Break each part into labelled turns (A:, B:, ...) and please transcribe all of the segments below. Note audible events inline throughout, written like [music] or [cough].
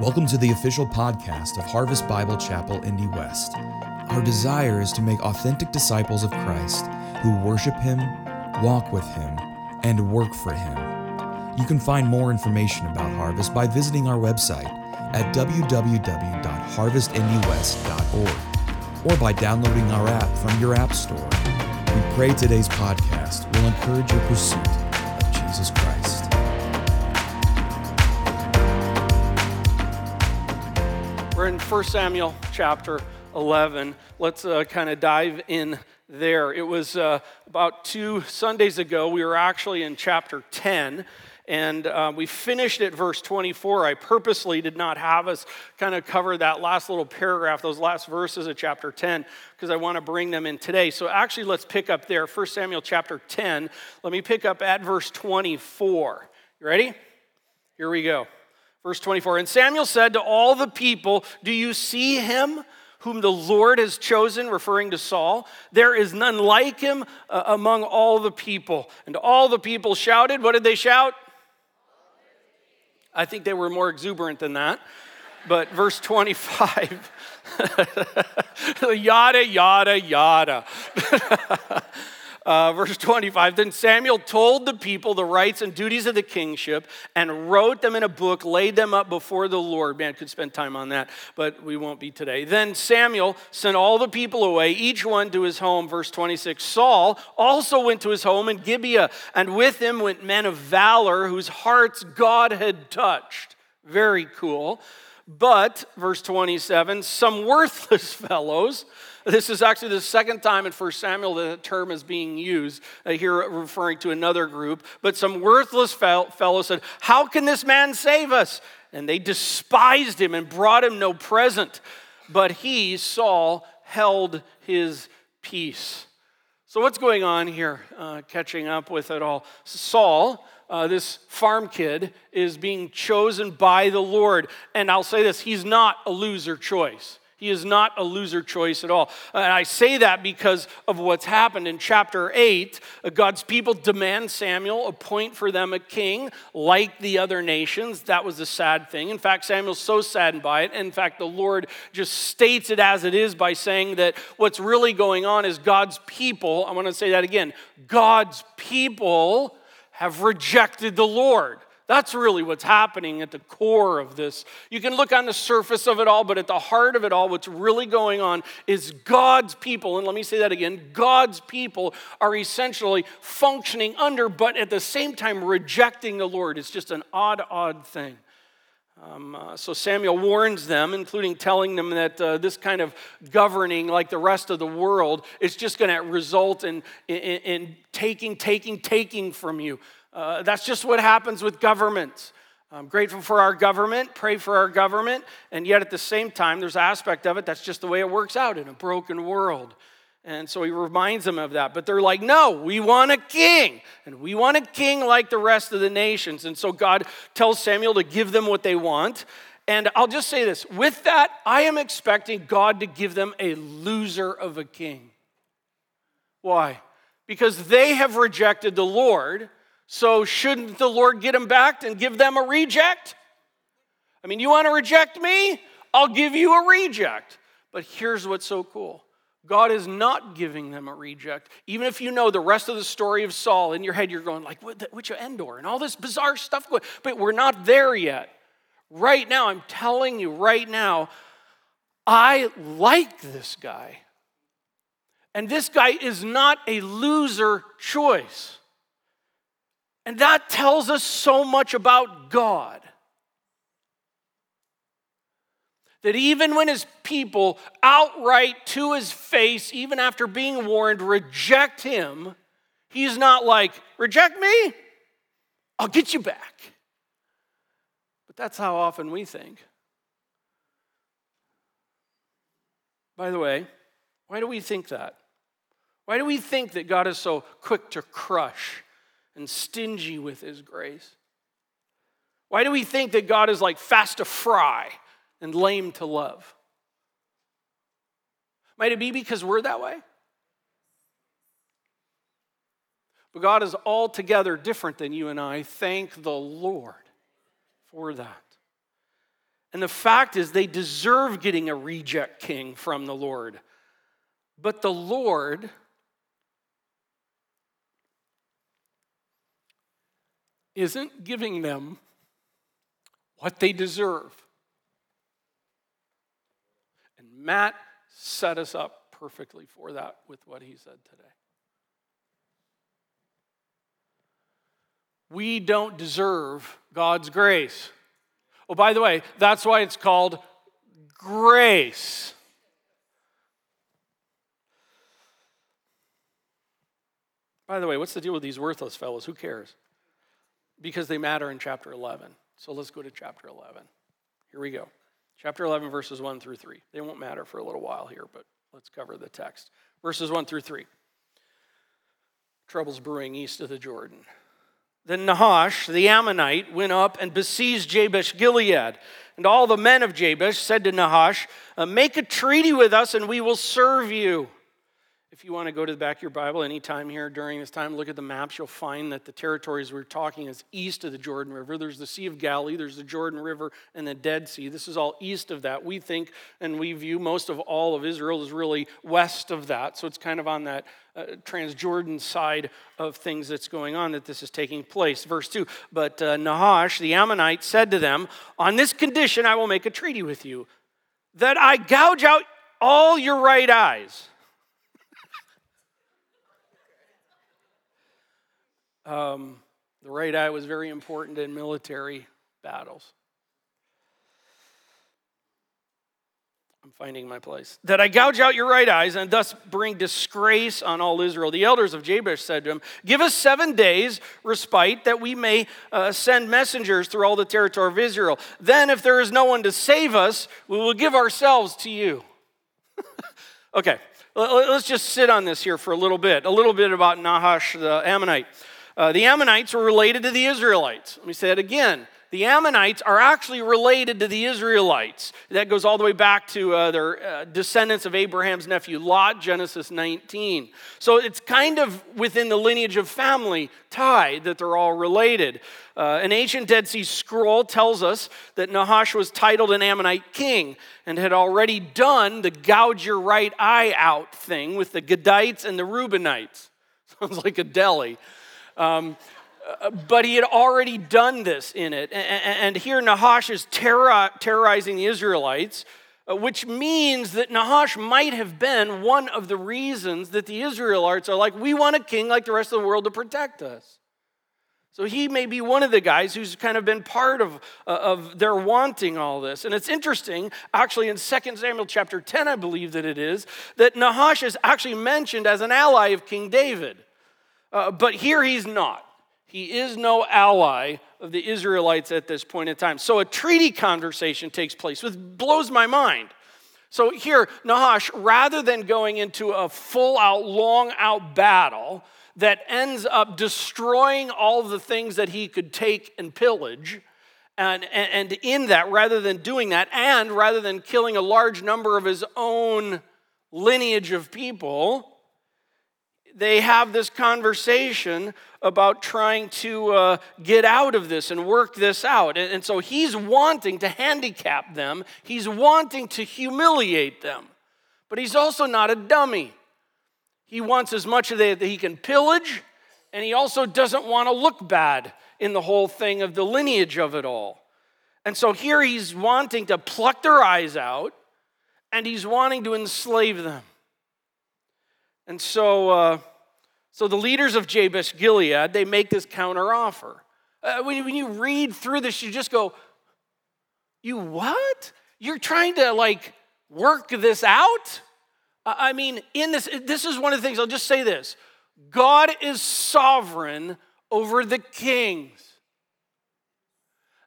A: Welcome to the official podcast of Harvest Bible Chapel Indy West. Our desire is to make authentic disciples of Christ who worship Him, walk with Him, and work for Him. You can find more information about Harvest by visiting our website at www.harvestindywest.org or by downloading our app from your app store. We pray today's podcast will encourage your pursuit
B: 1 Samuel chapter 11. Let's uh, kind of dive in there. It was uh, about two Sundays ago, we were actually in chapter 10. And uh, we finished at verse 24. I purposely did not have us kind of cover that last little paragraph, those last verses of chapter 10, because I want to bring them in today. So actually, let's pick up there. 1 Samuel chapter 10. Let me pick up at verse 24. You ready? Here we go. Verse 24 And Samuel said to all the people, Do you see him? Whom the Lord has chosen, referring to Saul. There is none like him uh, among all the people. And all the people shouted. What did they shout? I think they were more exuberant than that. But verse 25, [laughs] yada, yada, yada. [laughs] Uh, verse 25 Then Samuel told the people the rights and duties of the kingship and wrote them in a book, laid them up before the Lord. Man, could spend time on that, but we won't be today. Then Samuel sent all the people away, each one to his home. Verse 26 Saul also went to his home in Gibeah, and with him went men of valor whose hearts God had touched. Very cool. But, verse 27, some worthless [laughs] fellows, this is actually the second time in 1 Samuel the term is being used, uh, here referring to another group. But some worthless fellow said, How can this man save us? And they despised him and brought him no present. But he, Saul, held his peace. So, what's going on here? Uh, catching up with it all. Saul, uh, this farm kid, is being chosen by the Lord. And I'll say this he's not a loser choice. He is not a loser choice at all. And I say that because of what's happened in chapter 8. Uh, God's people demand Samuel appoint for them a king like the other nations. That was a sad thing. In fact, Samuel's so saddened by it. In fact, the Lord just states it as it is by saying that what's really going on is God's people, I want to say that again, God's people have rejected the Lord. That's really what's happening at the core of this. You can look on the surface of it all, but at the heart of it all, what's really going on is God's people, and let me say that again God's people are essentially functioning under, but at the same time rejecting the Lord. It's just an odd, odd thing. Um, uh, so Samuel warns them, including telling them that uh, this kind of governing, like the rest of the world, is just going to result in, in, in taking, taking, taking from you. Uh, that's just what happens with governments. I'm grateful for our government, pray for our government, and yet at the same time, there's aspect of it that's just the way it works out in a broken world. And so he reminds them of that. But they're like, no, we want a king. And we want a king like the rest of the nations. And so God tells Samuel to give them what they want. And I'll just say this with that, I am expecting God to give them a loser of a king. Why? Because they have rejected the Lord so, shouldn't the Lord get them back and give them a reject? I mean, you want to reject me? I'll give you a reject. But here's what's so cool God is not giving them a reject. Even if you know the rest of the story of Saul in your head, you're going like, witch Endor and all this bizarre stuff. But we're not there yet. Right now, I'm telling you right now, I like this guy. And this guy is not a loser choice. And that tells us so much about God. That even when his people outright to his face, even after being warned, reject him, he's not like, reject me? I'll get you back. But that's how often we think. By the way, why do we think that? Why do we think that God is so quick to crush and stingy with his grace? Why do we think that God is like fast to fry and lame to love? Might it be because we're that way? But God is altogether different than you and I. Thank the Lord for that. And the fact is, they deserve getting a reject king from the Lord. But the Lord isn't giving them what they deserve. And Matt set us up perfectly for that with what he said today. We don't deserve God's grace. Oh, by the way, that's why it's called grace. By the way, what's the deal with these worthless fellows? Who cares? Because they matter in chapter 11. So let's go to chapter 11. Here we go. Chapter 11, verses 1 through 3. They won't matter for a little while here, but let's cover the text. Verses 1 through 3. Troubles brewing east of the Jordan. Then Nahash, the Ammonite, went up and besieged Jabesh Gilead. And all the men of Jabesh said to Nahash, uh, Make a treaty with us, and we will serve you. If you want to go to the back of your Bible anytime here during this time, look at the maps, you'll find that the territories we're talking is east of the Jordan River. There's the Sea of Galilee, there's the Jordan River, and the Dead Sea. This is all east of that. We think and we view most of all of Israel is really west of that. So it's kind of on that uh, Transjordan side of things that's going on that this is taking place. Verse 2 But uh, Nahash, the Ammonite, said to them, On this condition I will make a treaty with you, that I gouge out all your right eyes Um, the right eye was very important in military battles. I'm finding my place. That I gouge out your right eyes and thus bring disgrace on all Israel. The elders of Jabesh said to him, Give us seven days respite that we may uh, send messengers through all the territory of Israel. Then, if there is no one to save us, we will give ourselves to you. [laughs] okay, let's just sit on this here for a little bit. A little bit about Nahash the Ammonite. Uh, the Ammonites were related to the Israelites. Let me say it again. The Ammonites are actually related to the Israelites. That goes all the way back to uh, their uh, descendants of Abraham's nephew Lot, Genesis 19. So it's kind of within the lineage of family tie that they're all related. Uh, an ancient Dead Sea Scroll tells us that Nahash was titled an Ammonite king and had already done the gouge your right eye out thing with the Gadites and the Reubenites. [laughs] Sounds like a deli. Um, uh, but he had already done this in it. And, here Nahash is terrorizing the Israelites, uh, which means that Nahash might have been one of the reasons that the Israelites are like, we want a king like the rest of the world to protect us. So he may be one of the guys who's kind of been part of, uh, of their wanting all this. And it's interesting, actually, in 2 Samuel chapter 10, I believe that it is, that Nahash is actually mentioned as an ally of King David. Uh, but here he's not. He is no ally of the Israelites at this point in time. So a treaty conversation takes place, which blows my mind. So here, Nahash, rather than going into a full out, long out battle that ends up destroying all the things that he could take and pillage, and, and, in that, rather than doing that, and rather than killing a large number of his own lineage of people, they have this conversation about trying to uh, get out of this and work this out. And, and so he's wanting to handicap them, he's wanting to humiliate them. But he's also not a dummy. He wants as much of that he can pillage, and he also doesn't want to look bad in the whole thing of the lineage of it all. And so here he's wanting to pluck their eyes out, and he's wanting to enslave them. And so, uh, so the leaders of Jabesh Gilead, they make this counteroffer. Uh, when, when you read through this, you just go, You what? You're trying to like work this out? I mean, in this, this is one of the things, I'll just say this God is sovereign over the kings.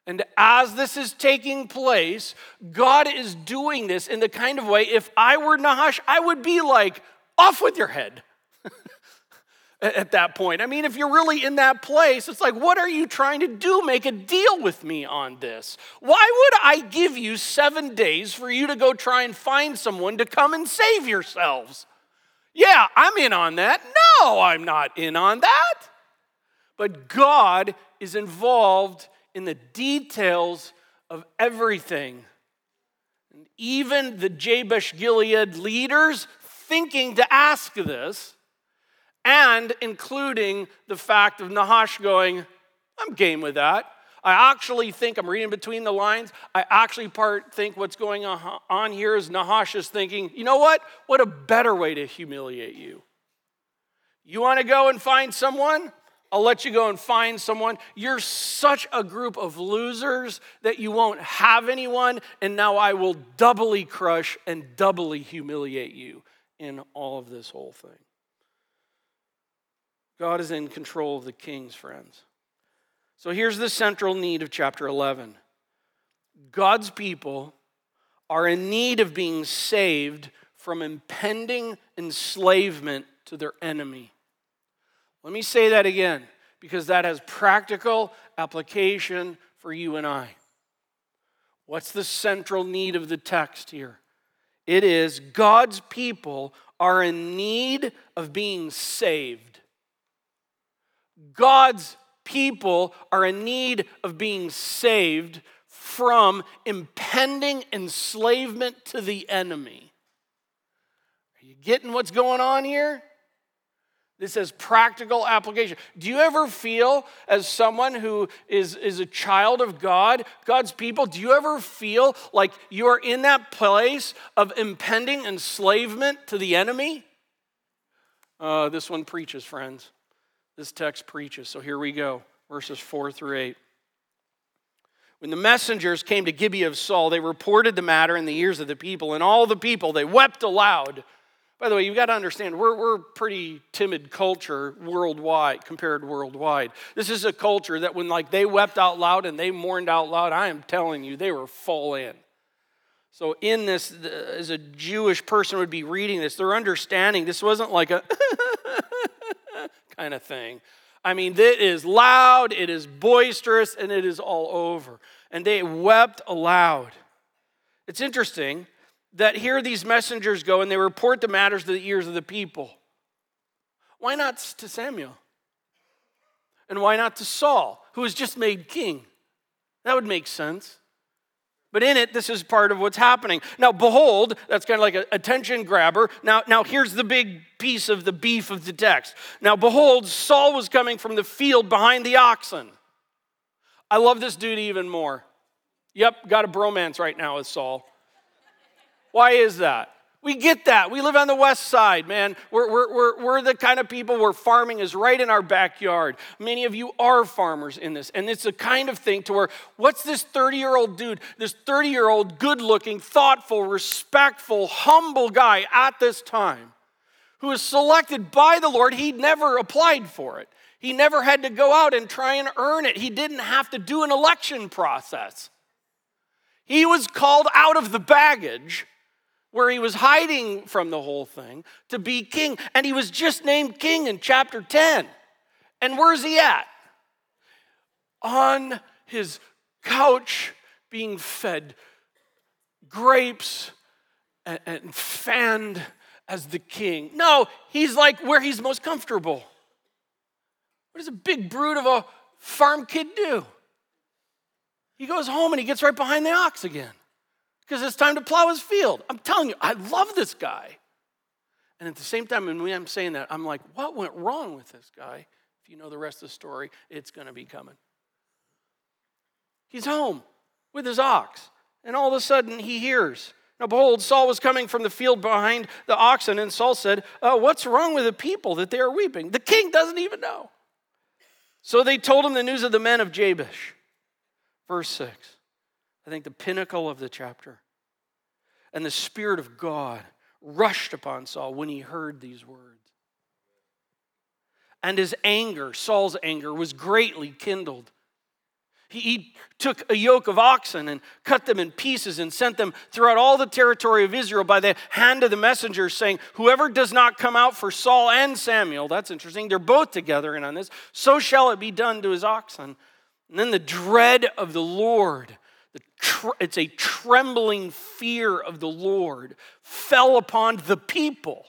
B: And as this is taking place, God is doing this in the kind of way, if I were Nahash, I would be like, off with your head [laughs] at that point. I mean, if you're really in that place, it's like, what are you trying to do? Make a deal with me on this. Why would I give you seven days for you to go try and find someone to come and save yourselves? Yeah, I'm in on that. No, I'm not in on that. But God is involved in the details of everything And even the Jabesh Gilead leaders thinking to ask this, and including the fact of Nahash going, I'm game with that. I actually think, I'm reading between the lines, I actually part think what's going on here is Nahash is thinking, you know what? What a better way to humiliate you. You want to go and find someone? I'll let you go and find someone. You're such a group of losers that you won't have anyone, and now I will doubly crush and doubly humiliate you in all of this whole thing. God is in control of the kings, friends. So here's the central need of chapter 11 God's people are in need of being saved from impending enslavement to their enemy. Let me say that again because that has practical application for you and I. What's the central need of the text here? It is God's people are in need of being saved. God's people are in need of being saved from impending enslavement to the enemy. Are you getting what's going on here? This has practical application. Do you ever feel, as someone who is, is a child of God, God's people, do you ever feel like you're in that place of impending enslavement to the enemy? Uh, this one preaches, friends. This text preaches. So here we go, verses 4 through 8. When the messengers came to Gibeah of Saul, they reported the matter in the ears of the people, and all the people, they wept aloud. By the way, you've got to understand, we're, we're pretty timid culture worldwide, compared worldwide. This is a culture that when like they wept out loud and they mourned out loud, I am telling you, they were full in. So in this, as a Jewish person would be reading this, they're understanding this wasn't like a [laughs] kind of thing. I mean, it is loud, it is boisterous, and it is all over. And they wept aloud. It's interesting that here these messengers go and they report the matters to the ears of the people. Why not to Samuel? And why not to Saul, who was just made king? That would make sense. But in it, this is part of what's happening. Now, behold, that's kind of like a attention grabber. Now, now here's the big piece of the beef of the text. Now, behold, Saul was coming from the field behind the oxen. I love this dude even more. Yep, got a bromance right now with Saul. Why is that? We get that. We live on the west side, man. We're, we're, we're, we're the kind of people where farming is right in our backyard. Many of you are farmers in this. And it's the kind of thing to where, what's this 30 year old dude, this 30 year old, good looking, thoughtful, respectful, humble guy at this time who was selected by the Lord? He never applied for it, he never had to go out and try and earn it, he didn't have to do an election process. He was called out of the baggage where he was hiding from the whole thing to be king. And he was just named king in chapter 10. And where's he at? On his couch being fed grapes and, and fanned as the king. No, he's like where he's most comfortable. What does a big brute of a farm kid do? He goes home and he gets right behind the ox again because it's time to plow his field. I'm telling you, I love this guy. And at the same time, when I'm saying that, I'm like, what went wrong with this guy? If you know the rest of the story, it's going to be coming. He's home with his ox, and all of a sudden he hears. Now, behold, Saul was coming from the field behind the oxen, and Saul said, oh, What's wrong with the people that they are weeping? The king doesn't even know. So they told him the news of the men of Jabesh. Verse 6. I think, the pinnacle of the chapter. And the Spirit of God rushed upon Saul when he heard these words. And his anger, Saul's anger, was greatly kindled. He, he, took a yoke of oxen and cut them in pieces and sent them throughout all the territory of Israel by the hand of the messengers, saying, Whoever does not come out for Saul and Samuel, that's interesting, they're both together in on this, so shall it be done to his oxen. And then the dread of the Lord it's a trembling fear of the Lord fell upon the people.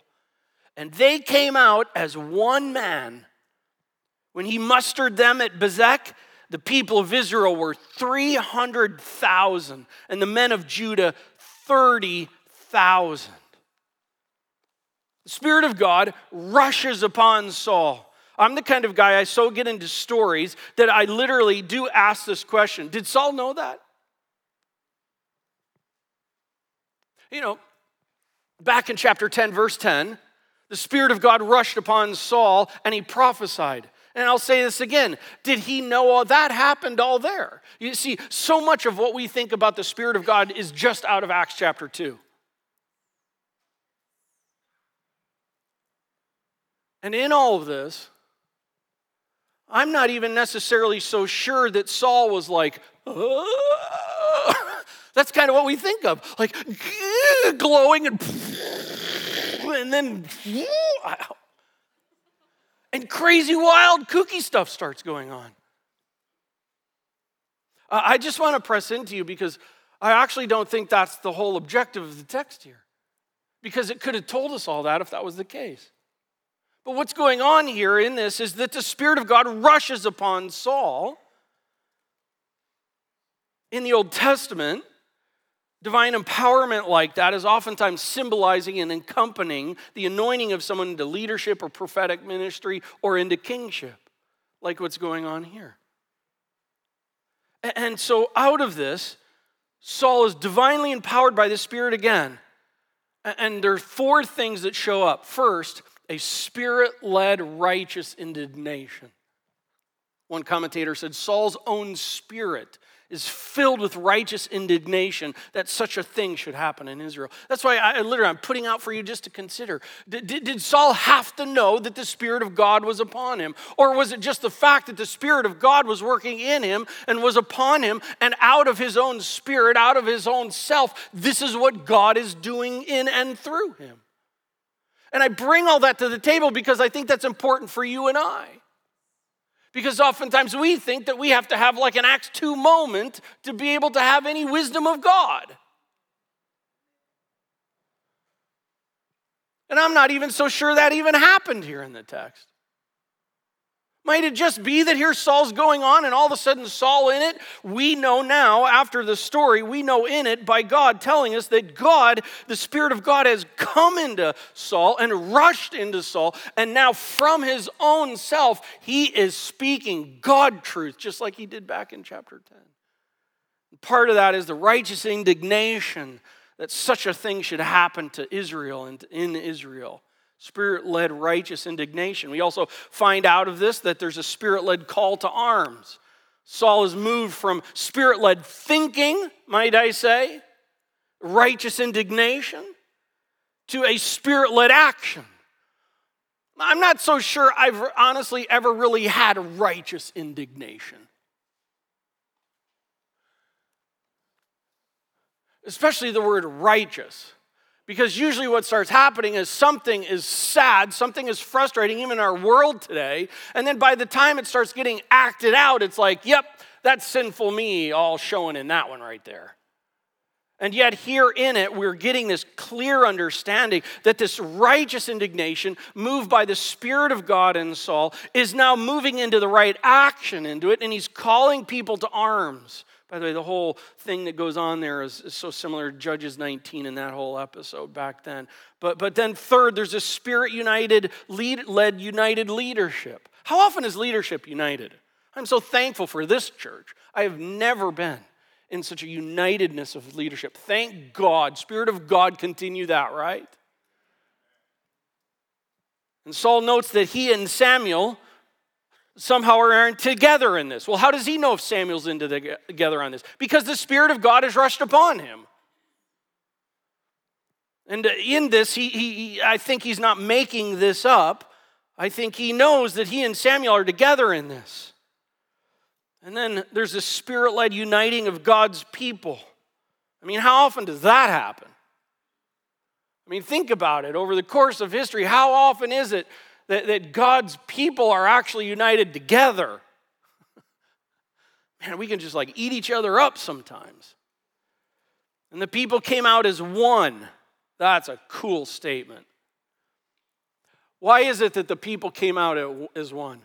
B: And they came out as one man. When he mustered them at Bezek, the people of Israel were 300,000, and the men of Judah 30,000. The Spirit of God rushes upon Saul. I'm the kind of guy I so get into stories that I literally do ask this question Did Saul know that? You know, back in chapter 10, verse 10, the Spirit of God rushed upon Saul and he prophesied. And I'll say this again. Did he know all that happened all there? You see, so much of what we think about the Spirit of God is just out of Acts chapter 2. And in all of this, I'm not even necessarily so sure that Saul was like, uh, that's kind of what we think of, like glowing and, and then, and crazy, wild, kooky stuff starts going on. I just want to press into you because I actually don't think that's the whole objective of the text here. Because it could have told us all that if that was the case. But what's going on here in this is that the Spirit of God rushes upon Saul. In the Old Testament, divine empowerment like that is oftentimes symbolizing and accompanying the anointing of someone into leadership or prophetic ministry or into kingship, like what's going on here. And so, out of this, Saul is divinely empowered by the Spirit again. And there are four things that show up. First, a spirit led righteous indignation. One commentator said Saul's own spirit is filled with righteous indignation that such a thing should happen in Israel. That's why I literally I'm putting out for you just to consider. Did, did, Saul have to know that the Spirit of God was upon him? Or was it just the fact that the Spirit of God was working in him and was upon him, and out of his own spirit, out of his own self, this is what God is doing in and through him? And I bring all that to the table because I think that's important for you and I. Because oftentimes we think that we have to have like an Acts 2 moment to be able to have any wisdom of God. And I'm not even so sure that even happened here in the text. Might it just be that here Saul's going on and all of a sudden Saul in it? We know now, after the story, we know in it by God telling us that God, the Spirit of God, has come into Saul and rushed into Saul. And now from his own self, he is speaking God truth, just like he did back in chapter 10. Part of that is the righteous indignation that such a thing should happen to Israel and in Israel spirit led righteous indignation. We also find out of this that there's a spirit led call to arms. Saul is moved from spirit led thinking, might I say, righteous indignation, to a spirit led action. I'm not so sure I've honestly ever really had righteous indignation. Especially the word righteous. Because usually what starts happening is something is sad, something is frustrating, even in our world today. And then by the time it starts getting acted out, it's like, yep, that's sinful me all showing in that one right there. And yet, here in it, we're getting this clear understanding that this righteous indignation, moved by the Spirit of God in Saul, is now moving into the right action into it, and he's calling people to arms. By the way, the whole thing that goes on there is, is so similar to Judges 19 in that whole episode back then. But, but then, third, there's a spirit united, lead, led united leadership. How often is leadership united? I'm so thankful for this church. I have never been in such a unitedness of leadership. Thank God. Spirit of God, continue that, right? And Saul notes that he and Samuel somehow aren't together in this. Well, how does he know if Samuel's into the, together on this? Because the Spirit of God has rushed upon him. And in this, he, he, I think he's not making this up. I think he knows that he and Samuel are together in this. And then there's a spirit led uniting of God's people. I mean, how often does that happen? I mean, think about it. Over the course of history, how often is it that, that God's people are actually united together. [laughs] Man, we can just like eat each other up sometimes. And the people came out as one. That's a cool statement. Why is it that the people came out as one?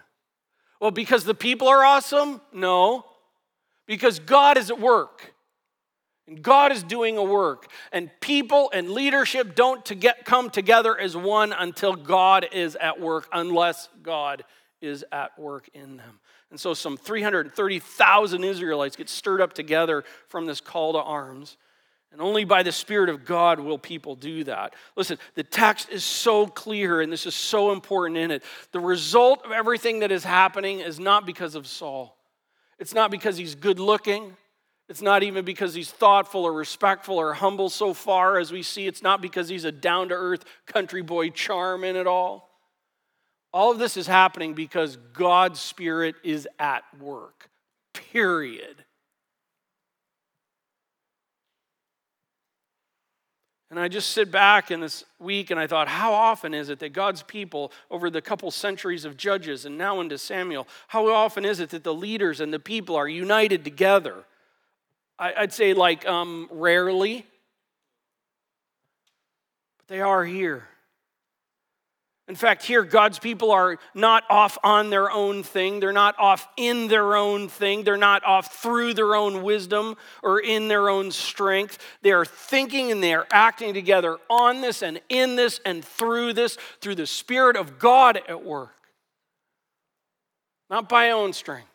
B: Well, because the people are awesome? No. Because God is at work. And God is doing a work. And people and leadership don't to get, come together as one until God is at work, unless God is at work in them. And so some 330,000 Israelites get stirred up together from this call to arms. And only by the Spirit of God will people do that. Listen, the text is so clear, and this is so important in it. The result of everything that is happening is not because of Saul, it's not because he's good looking. It's not even because he's thoughtful or respectful or humble so far as we see. It's not because he's a down to earth country boy charm in it all. All of this is happening because God's Spirit is at work, period. And I just sit back in this week and I thought, how often is it that God's people, over the couple centuries of judges and now into Samuel, how often is it that the leaders and the people are united together? I'd say, like, um, rarely, but they are here. In fact, here, God's people are not off on their own thing. They're not off in their own thing. They're not off through their own wisdom or in their own strength. They are thinking and they are acting together on this and in this and through this, through the Spirit of God at work. Not by own strength,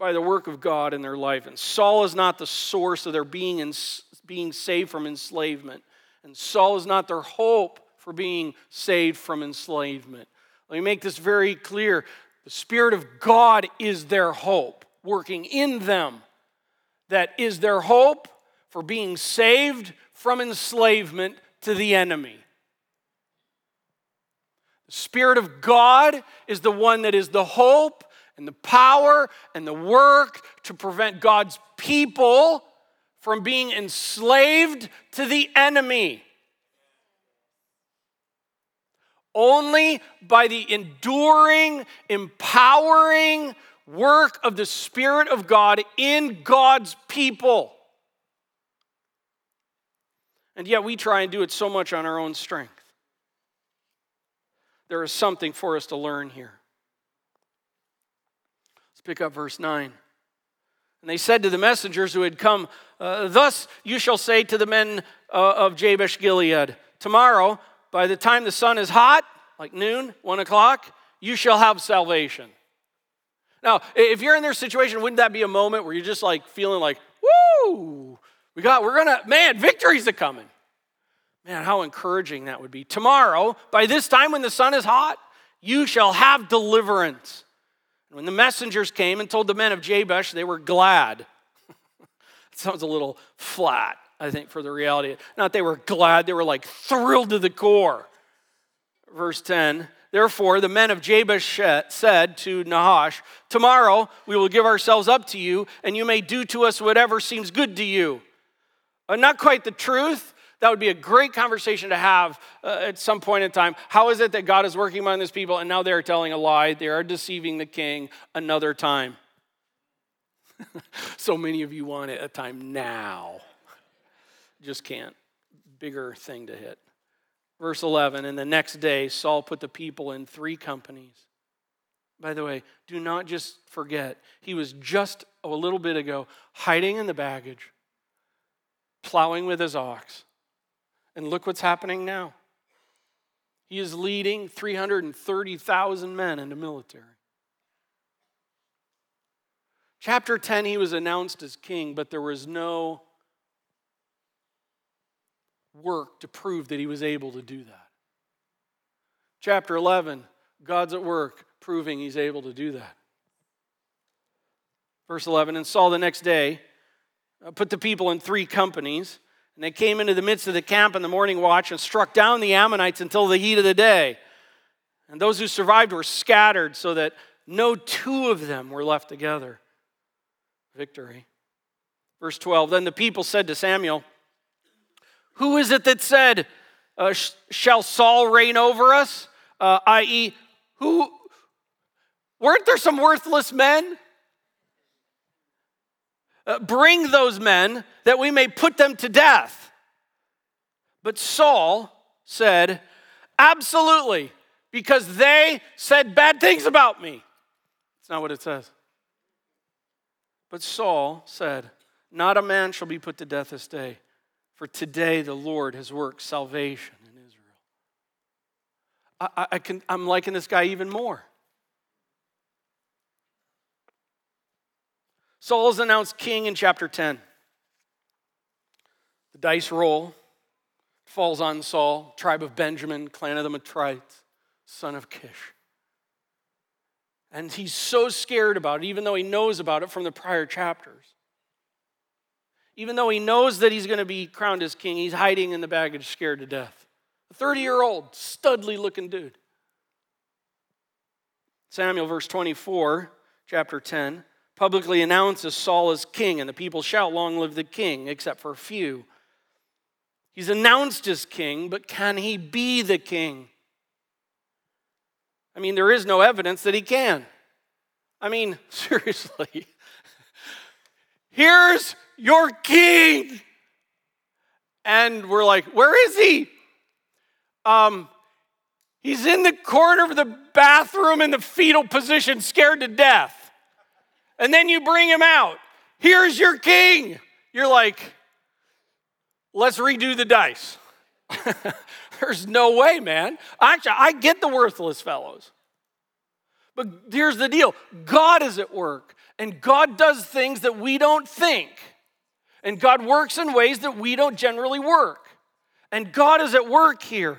B: by the work of God in their life. And Saul is not the source of their being, and being saved from enslavement. And Saul is not their hope for being saved from enslavement. Let me make this very clear. The Spirit of God is their hope, working in them. That is their hope for being saved from enslavement to the enemy. The Spirit of God is the one that is the hope and the power and the work to prevent God's people from being enslaved to the enemy. Only by the enduring, empowering work of the Spirit of God in God's people. And yet we try and do it so much on our own strength. There is something for us to learn here. Let's pick up verse 9. And they said to the messengers who had come, uh, Thus you shall say to the men uh, of Jabesh Gilead, Tomorrow by the time the sun is hot, like noon, one o'clock, you shall have salvation. Now, if you're in their situation, wouldn't that be a moment where you're just like feeling like, woo, we got, we're gonna, man, victory's a coming. Man, how encouraging that would be. Tomorrow, by this time when the sun is hot, you shall have deliverance. When the messengers came and told the men of Jabesh, they were glad. [laughs] sounds a little flat. I think, for the reality. Not they were glad, they were like thrilled to the core. Verse 10 Therefore, the men of Jabesh said to Nahash, Tomorrow we will give ourselves up to you, and you may do to us whatever seems good to you. Uh, not quite the truth. That would be a great conversation to have uh, at some point in time. How is it that God is working among this people, and now they're telling a lie? They are deceiving the king another time. [laughs] so many of you want it a time now. Just can't. Bigger thing to hit. Verse 11 And the next day, Saul put the people in three companies. By the way, do not just forget, he was just a little bit ago hiding in the baggage, plowing with his ox. And look what's happening now. He is leading 330,000 men into military. Chapter 10, he was announced as king, but there was no work to prove that he was able to do that. Chapter 11, God's at work proving he's able to do that. Verse 11, and Saul the next day uh, put the people in three companies, and they came into the midst of the camp in the morning watch and struck down the Ammonites until the heat of the day. And those who survived were scattered so that no two of them were left together. Victory. Verse 12 Then the people said to Samuel, who is it that said, uh, Shall Saul reign over us? Uh, i.e., who weren't there some worthless men? Uh, bring those men that we may put them to death. But Saul said, Absolutely, because they said bad things about me. It's not what it says. But Saul said, Not a man shall be put to death this day, for today the Lord has worked salvation in Israel. I, I, I can, I'm liking this guy even more. Saul is announced king in chapter 10. The dice roll falls on Saul, tribe of Benjamin, clan of the Matrites, son of Kish. And he's so scared about it, even though he knows about it from the prior chapters. Even though he knows that he's going to be crowned as king, he's hiding in the baggage, scared to death. A 30 year old, studly looking dude. Samuel, verse 24, chapter 10, publicly announces Saul as king, and the people shout, Long live the king, except for a few. He's announced as king, but can he be the king? I mean, there is no evidence that he can. I mean, [laughs] seriously. Here's your king. And we're like, where is he? Um, he's in the corner of the bathroom in the fetal position, scared to death. And then you bring him out. Here's your king. You're like, let's redo the dice. [laughs] There's no way, man. Actually, I get the worthless fellows. But here's the deal God is at work, and God does things that we don't think. And God works in ways that we don't generally work. And God is at work here.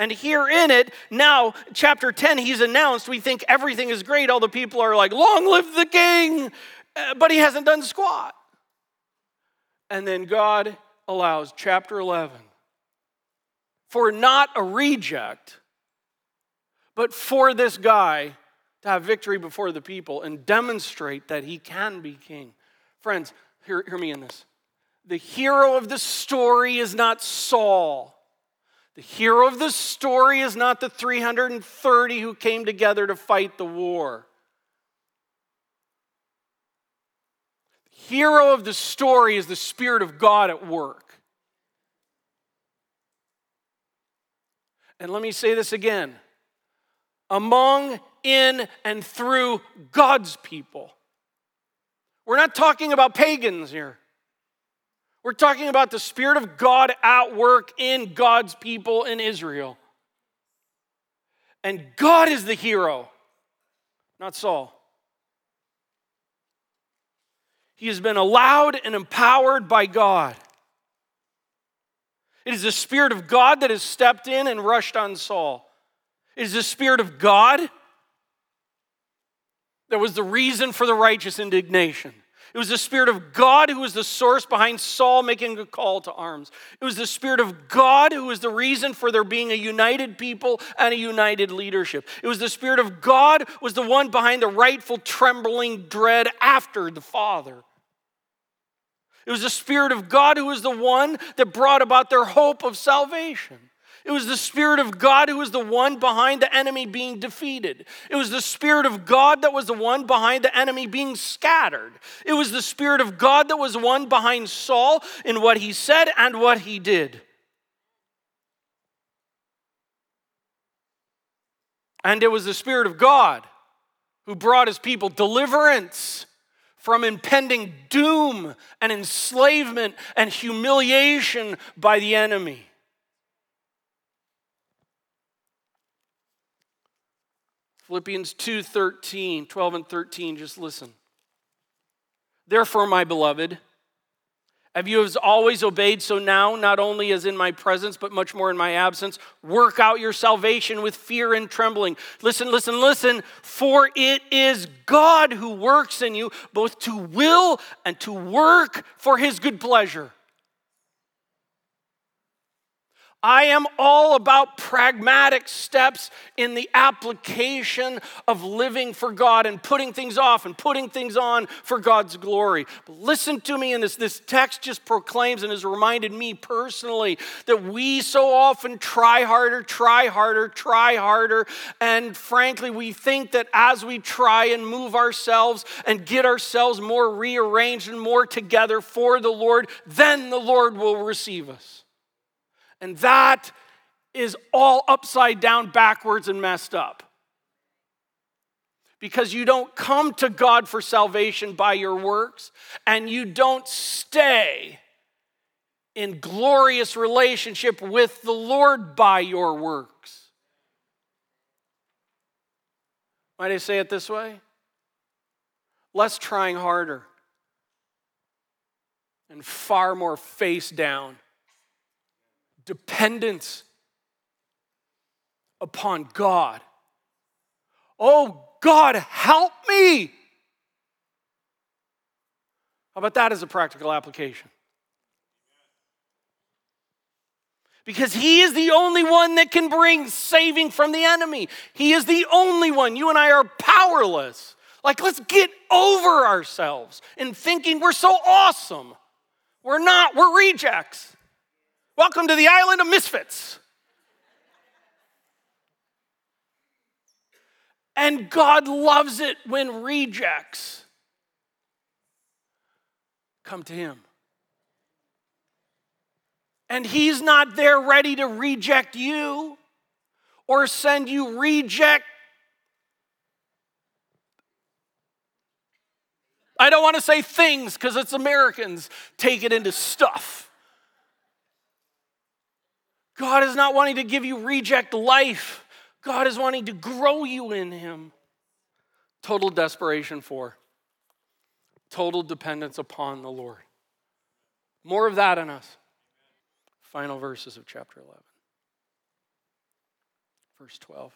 B: And here in it, now, chapter 10, he's announced, we think everything is great. All the people are like, Long live the king! Uh, but he hasn't done squat. And then God allows, chapter 11, for not a reject, but for this guy to have victory before the people and demonstrate that he can be king. Friends, hear, hear me in this. The hero of the story is not Saul. The hero of the story is not the 330 who came together to fight the war. The hero of the story is the Spirit of God at work. And let me say this again among, in, and through God's people. We're not talking about pagans here. We're talking about the Spirit of God at work in God's people in Israel. And God is the hero, not Saul. He has been allowed and empowered by God. It is the Spirit of God that has stepped in and rushed on Saul. It is the Spirit of God that was the reason for the righteous indignation. It was the Spirit of God who was the source behind Saul making a call to arms. It was the Spirit of God who was the reason for there being a united people and a united leadership. It was the Spirit of God was the one behind the rightful trembling dread after the Father. It was the Spirit of God who was the one that brought about their hope of salvation. It was the Spirit of God who was the one behind the enemy being defeated. It was the Spirit of God that was the one behind the enemy being scattered. It was the Spirit of God that was the one behind Saul in what he said and what he did. And it was the Spirit of God who brought his people deliverance from impending doom and enslavement and humiliation by the enemy. Philippians 2 13, 12 and 13, just listen. Therefore, my beloved, have you as always obeyed so now, not only as in my presence, but much more in my absence? Work out your salvation with fear and trembling. Listen, listen, listen. For it is God who works in you both to will and to work for his good pleasure. I am all about pragmatic steps in the application of living for God and putting things off and putting things on for God's glory. But listen to me in this. This text just proclaims and has reminded me personally that we so often try harder, try harder, try harder. And frankly, we think that as we try and move ourselves and get ourselves more rearranged and more together for the Lord, then the Lord will receive us. And that is all upside down, backwards, and messed up. because you don't come to God for salvation by your works and you don't stay in glorious relationship with the Lord by your works. Might I say it this way? Less trying harder and far more face down dependence upon God. Oh, God, help me. How about that as a practical application? Because he is the only one that can bring saving from the enemy. He is the only one. You and I are powerless. Like, let's get over ourselves in thinking we're so awesome. We're not, we're rejects. Welcome to the island of misfits. And God loves it when rejects come to Him. And He's not there ready to reject you or send you reject. I don't want to say things because it's Americans take it into stuff. God is not wanting to give you reject life. God is wanting to grow you in Him. Total desperation for, total dependence upon the Lord. More of that in us. Final verses of chapter 11. Verse 12.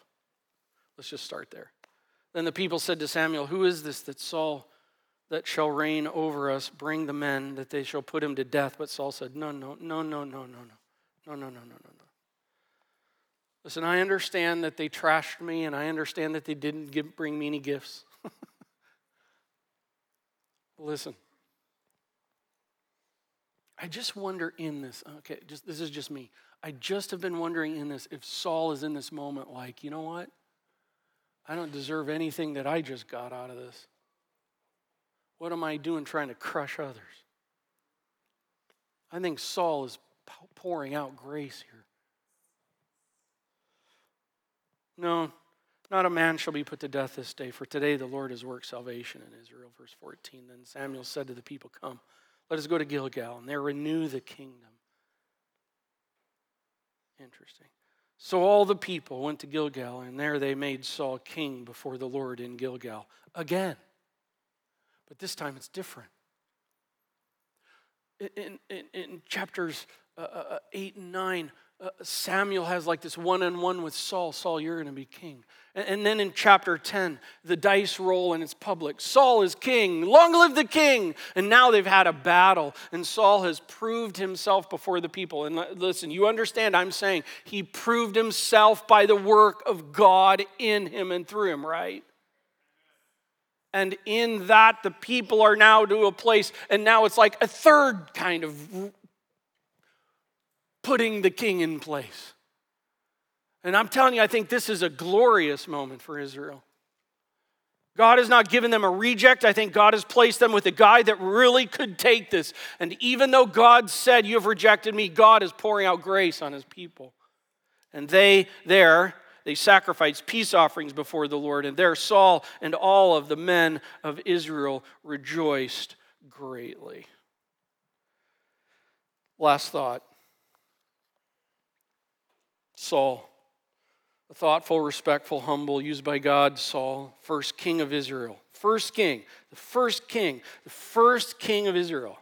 B: Let's just start there. Then the people said to Samuel, Who is this that Saul that shall reign over us? Bring the men that they shall put him to death. But Saul said, No, no, no, no, no, no, no, no, no, no, no, no. No. Listen, I understand that they trashed me and I understand that they didn't give, bring me any gifts. [laughs] Listen, I just wonder in this, okay, just, this is just me. I just have been wondering in this if Saul is in this moment like, you know what? I don't deserve anything that I just got out of this. What am I doing trying to crush others? I think Saul is pouring out grace here. No, not a man shall be put to death this day, for today the Lord has worked salvation in Israel. Verse 14. Then Samuel said to the people, Come, let us go to Gilgal, and there renew the kingdom. Interesting. So all the people went to Gilgal, and there they made Saul king before the Lord in Gilgal again. But this time it's different. In, in, in chapters uh, uh, uh 8 and 9, uh, Samuel has like this one on one with Saul Saul, you're going to be king. And, and then in chapter 10, the dice roll and it's public. Saul is king. Long live the king. And now they've had a battle, and Saul has proved himself before the people. And listen, you understand, I'm saying he proved himself by the work of God in him and through him, right? And in that, the people are now to a place, and now it's like a third kind of putting the king in place. And I'm telling you, I think this is a glorious moment for Israel. God has not given them a reject. I think God has placed them with a guy that really could take this. And even though God said, You have rejected me, God is pouring out grace on his people. And they there, they sacrificed peace offerings before the Lord. And there Saul and all of the men of Israel rejoiced greatly. Last thought Saul. A thoughtful, respectful, humble, used by God, Saul, first king of Israel. First king, the first king, the first king of Israel.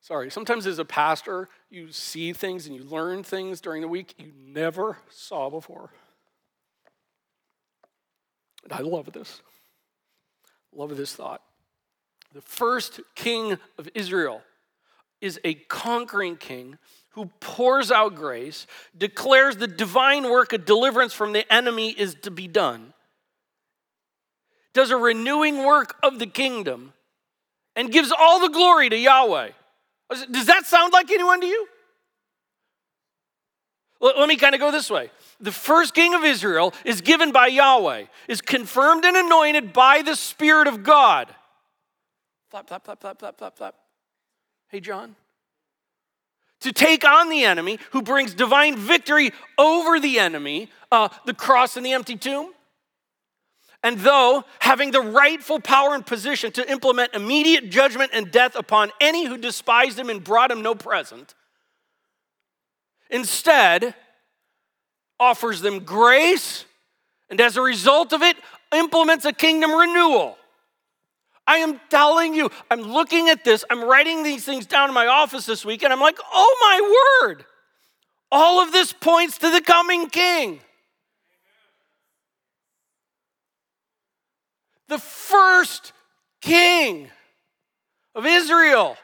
B: Sorry, sometimes as a pastor, you see things and you learn things during the week you never saw before. And I love this. Love this thought the first king of Israel, is a conquering king who pours out grace, declares the divine work of deliverance from the enemy is to be done, does a renewing work of the kingdom, and gives all the glory to Yahweh. Does that sound like anyone to you? Let me kind of go this way. The first king of Israel is given by Yahweh, is confirmed and anointed by the Spirit of God. Flap, flap, flap, flap, flap, flap, flap. Hey, John. to take on the enemy, who brings divine victory over the enemy, uh, the cross and the empty tomb. And though having the rightful power and position to implement immediate judgment and death upon any who despised him and brought him no present, instead offers them grace and as a result of it, implements a kingdom renewal. I am telling you, I'm looking at this, I'm writing these things down in my office this week, and I'm like, oh my word, all of this points to the coming king. The first king of Israel.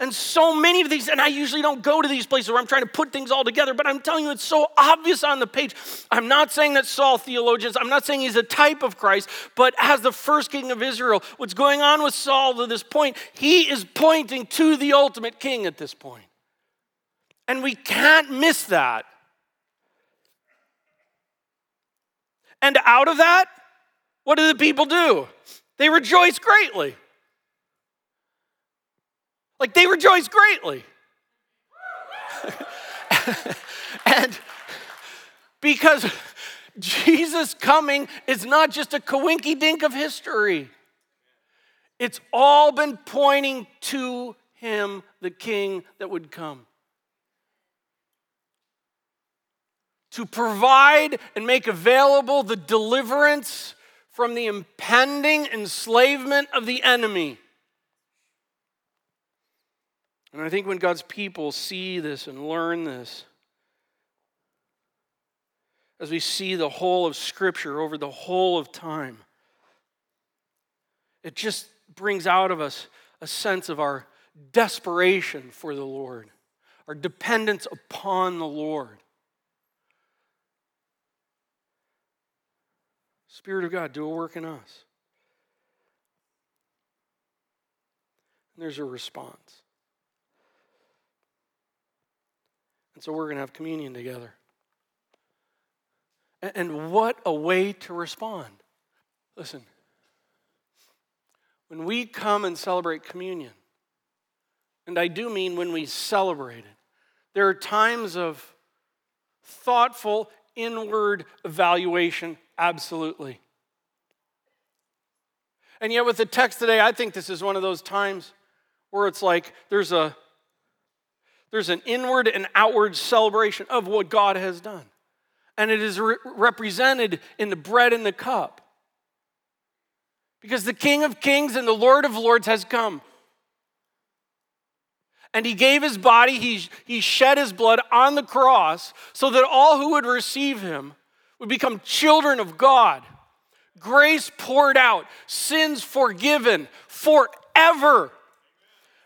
B: And so many of these, and I usually don't go to these places where I'm trying to put things all together, but I'm telling you, it's so obvious on the page. I'm not saying that Saul theologians, I'm not saying he's a type of Christ, but as the first king of Israel, what's going on with Saul to this point, he is pointing to the ultimate king at this point. And we can't miss that. And out of that, what do the people do? They rejoice greatly. Like they rejoice greatly. [laughs] and because Jesus coming is not just a coinky dink of history, it's all been pointing to him, the king that would come. To provide and make available the deliverance from the impending enslavement of the enemy. And I think when God's people see this and learn this, as we see the whole of Scripture over the whole of time, it just brings out of us a sense of our desperation for the Lord, our dependence upon the Lord. Spirit of God, do a work in us. And there's a response. And so we're going to have communion together. And what a way to respond. Listen, when we come and celebrate communion, and I do mean when we celebrate it, there are times of thoughtful inward evaluation, absolutely. And yet, with the text today, I think this is one of those times where it's like there's a there's an inward and outward celebration of what God has done. And it is re- represented in the bread and the cup. Because the King of Kings and the Lord of Lords has come. And he gave his body, he, he shed his blood on the cross so that all who would receive him would become children of God. Grace poured out, sins forgiven forever.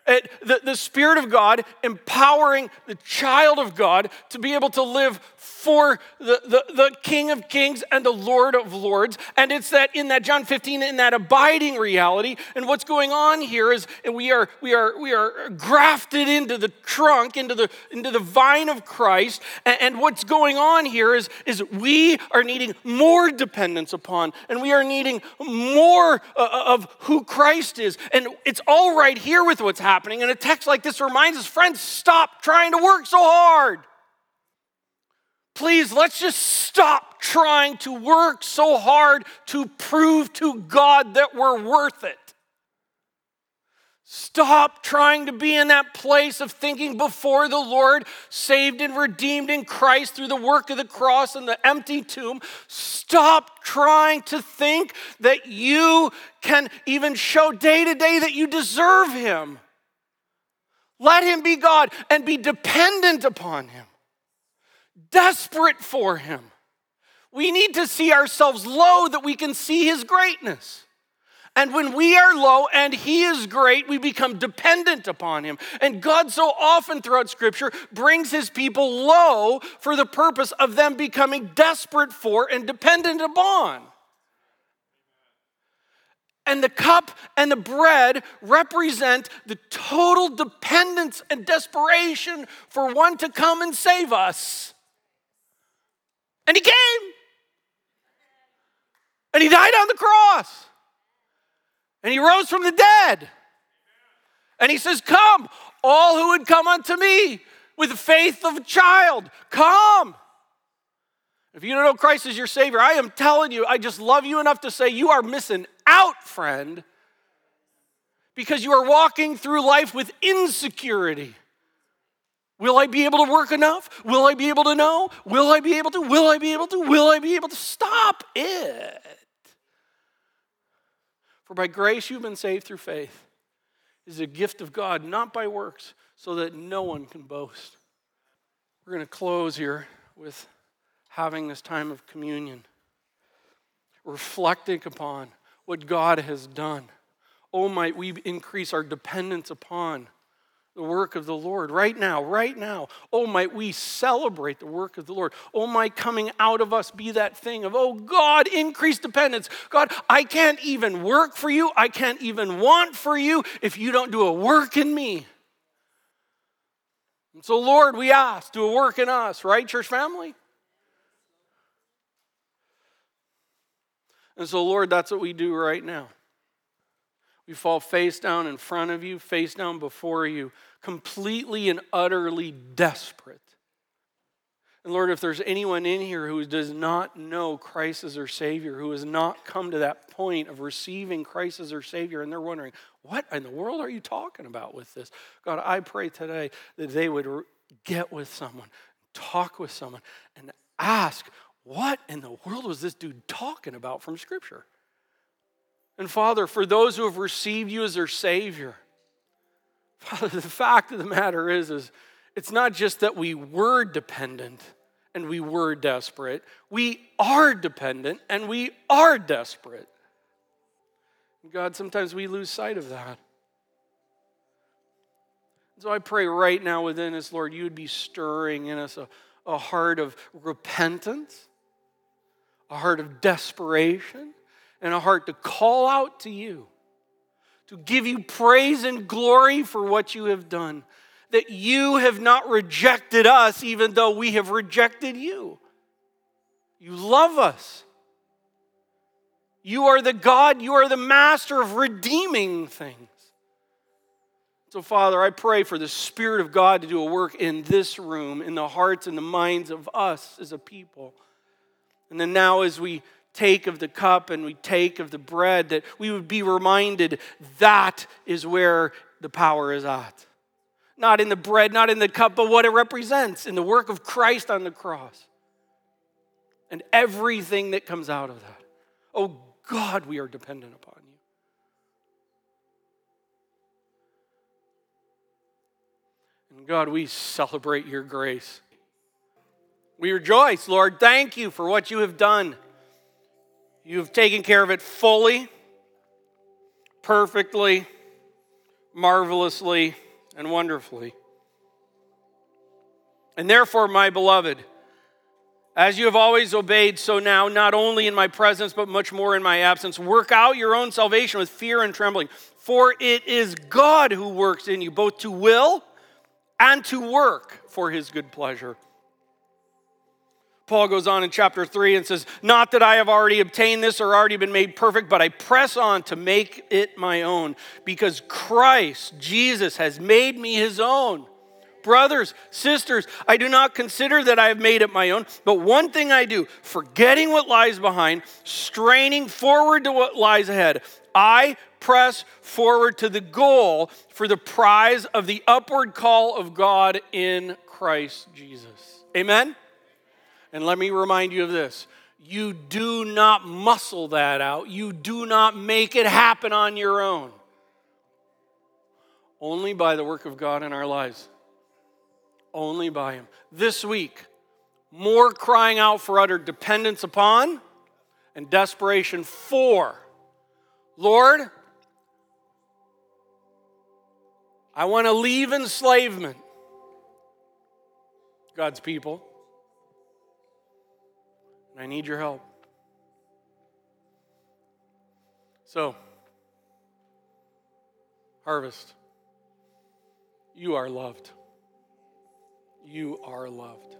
B: The, the Spirit of God empowering the child of God to be able to live for the, the, the King of Kings and the Lord of Lords. And it's that in that John 15, in that abiding reality. And what's going on here is we are we are we are grafted into the trunk, into the into the vine of Christ. And, and what's going on here is, is we are needing more dependence upon, and we are needing more uh, of who Christ is. And it's all right here with what's happening. And a text like this reminds us, friends, stop trying to work so hard. Please, let's just stop trying to work so hard to prove to God that we're worth it. Stop trying to be in that place of thinking before the Lord, saved and redeemed in Christ through the work of the cross and the empty tomb. Stop trying to think that you can even show day to day that you deserve Him. Let Him be God and be dependent upon Him desperate for Him. We need to see ourselves low that we can see His greatness. And when we are low and He is great, we become dependent upon Him. And God, so often throughout Scripture, brings His people low for the purpose of them becoming desperate for and dependent upon. And the cup and the bread represent the total dependence and desperation for one to come and save us. And he came. And he died on the cross. And he rose from the dead. And he says, Come, all who would come unto me, with the faith of a child. Come. If you don't know Christ as your Savior, I am telling you, I just love you enough to say you are missing out, friend, because you are walking through life with insecurity. Will I be able to work enough? Will I be able to know? Will I be able to? Will I be able to? Will I be able to? Stop it. For by grace you've been saved through faith. It is a gift of God, not by works, so that no one can boast. We're going to close here with having this time of communion, reflecting upon what God has done. Oh, might we increase our dependence upon the work of the Lord right now, right now. Oh, might we celebrate the work of the Lord. Oh, might coming out of us be that thing of, oh, God, increase dependence. God, I can't even work for you. I can't even want for you if you don't do a work in me. And so, Lord, we ask, do a work in us, right, church family? And so, Lord, that's what we do right now. We fall face down in front of you, face down before you, completely and utterly desperate. And Lord, if there's anyone in here who does not know Christ as their Savior, who has not come to that point of receiving Christ as their Savior, and they're wondering, what in the world are you talking about with this? God, I pray today that they would get with someone, talk with someone, and ask, what in the world was this dude talking about from Scripture? And Father, for those who have received you as their Savior, [laughs] Father, the fact of the matter is, is it's not just that we were dependent and we were desperate. We are dependent and we are desperate. God, sometimes we lose sight of that. So I pray right now within us, Lord, you would be stirring in us a, a heart of repentance, a heart of desperation, and a heart to call out to you, to give you praise and glory for what you have done. That you have not rejected us, even though we have rejected you. You love us. You are the God, you are the master of redeeming things. So, Father, I pray for the Spirit of God to do a work in this room, in the hearts and the minds of us as a people. And then now, as we take of the cup and we take of the bread, that we would be reminded that is where the power is at. Not in the bread, not in the cup, but what it represents in the work of Christ on the cross. And everything that comes out of that. Oh God, we are dependent upon you. And God, we celebrate your grace. We rejoice, Lord. Thank you for what you have done. You've taken care of it fully, perfectly, marvelously, and wonderfully. And therefore, my beloved, as you have always obeyed, so now, not only in my presence, but much more in my absence, work out your own salvation with fear and trembling. For it is God who works in you, both to will and to work for his good pleasure. Paul goes on in chapter 3 and says, Not that I have already obtained this or already been made perfect, but I press on to make it my own, because Christ, Jesus, has made me his own. Brothers, sisters, I do not consider that I have made it my own, but one thing I do, forgetting what lies behind, straining forward to what lies ahead, I press forward to the goal for the prize of the upward call of God in Christ Jesus. Amen? And let me remind you of this you do not muscle that out, you do not make it happen on your own. Only by the work of God in our lives. Only by Him. This week, more crying out for utter dependence upon and desperation for. Lord, I want to leave enslavement. God's people I need your help. So, harvest, you are loved. You are loved.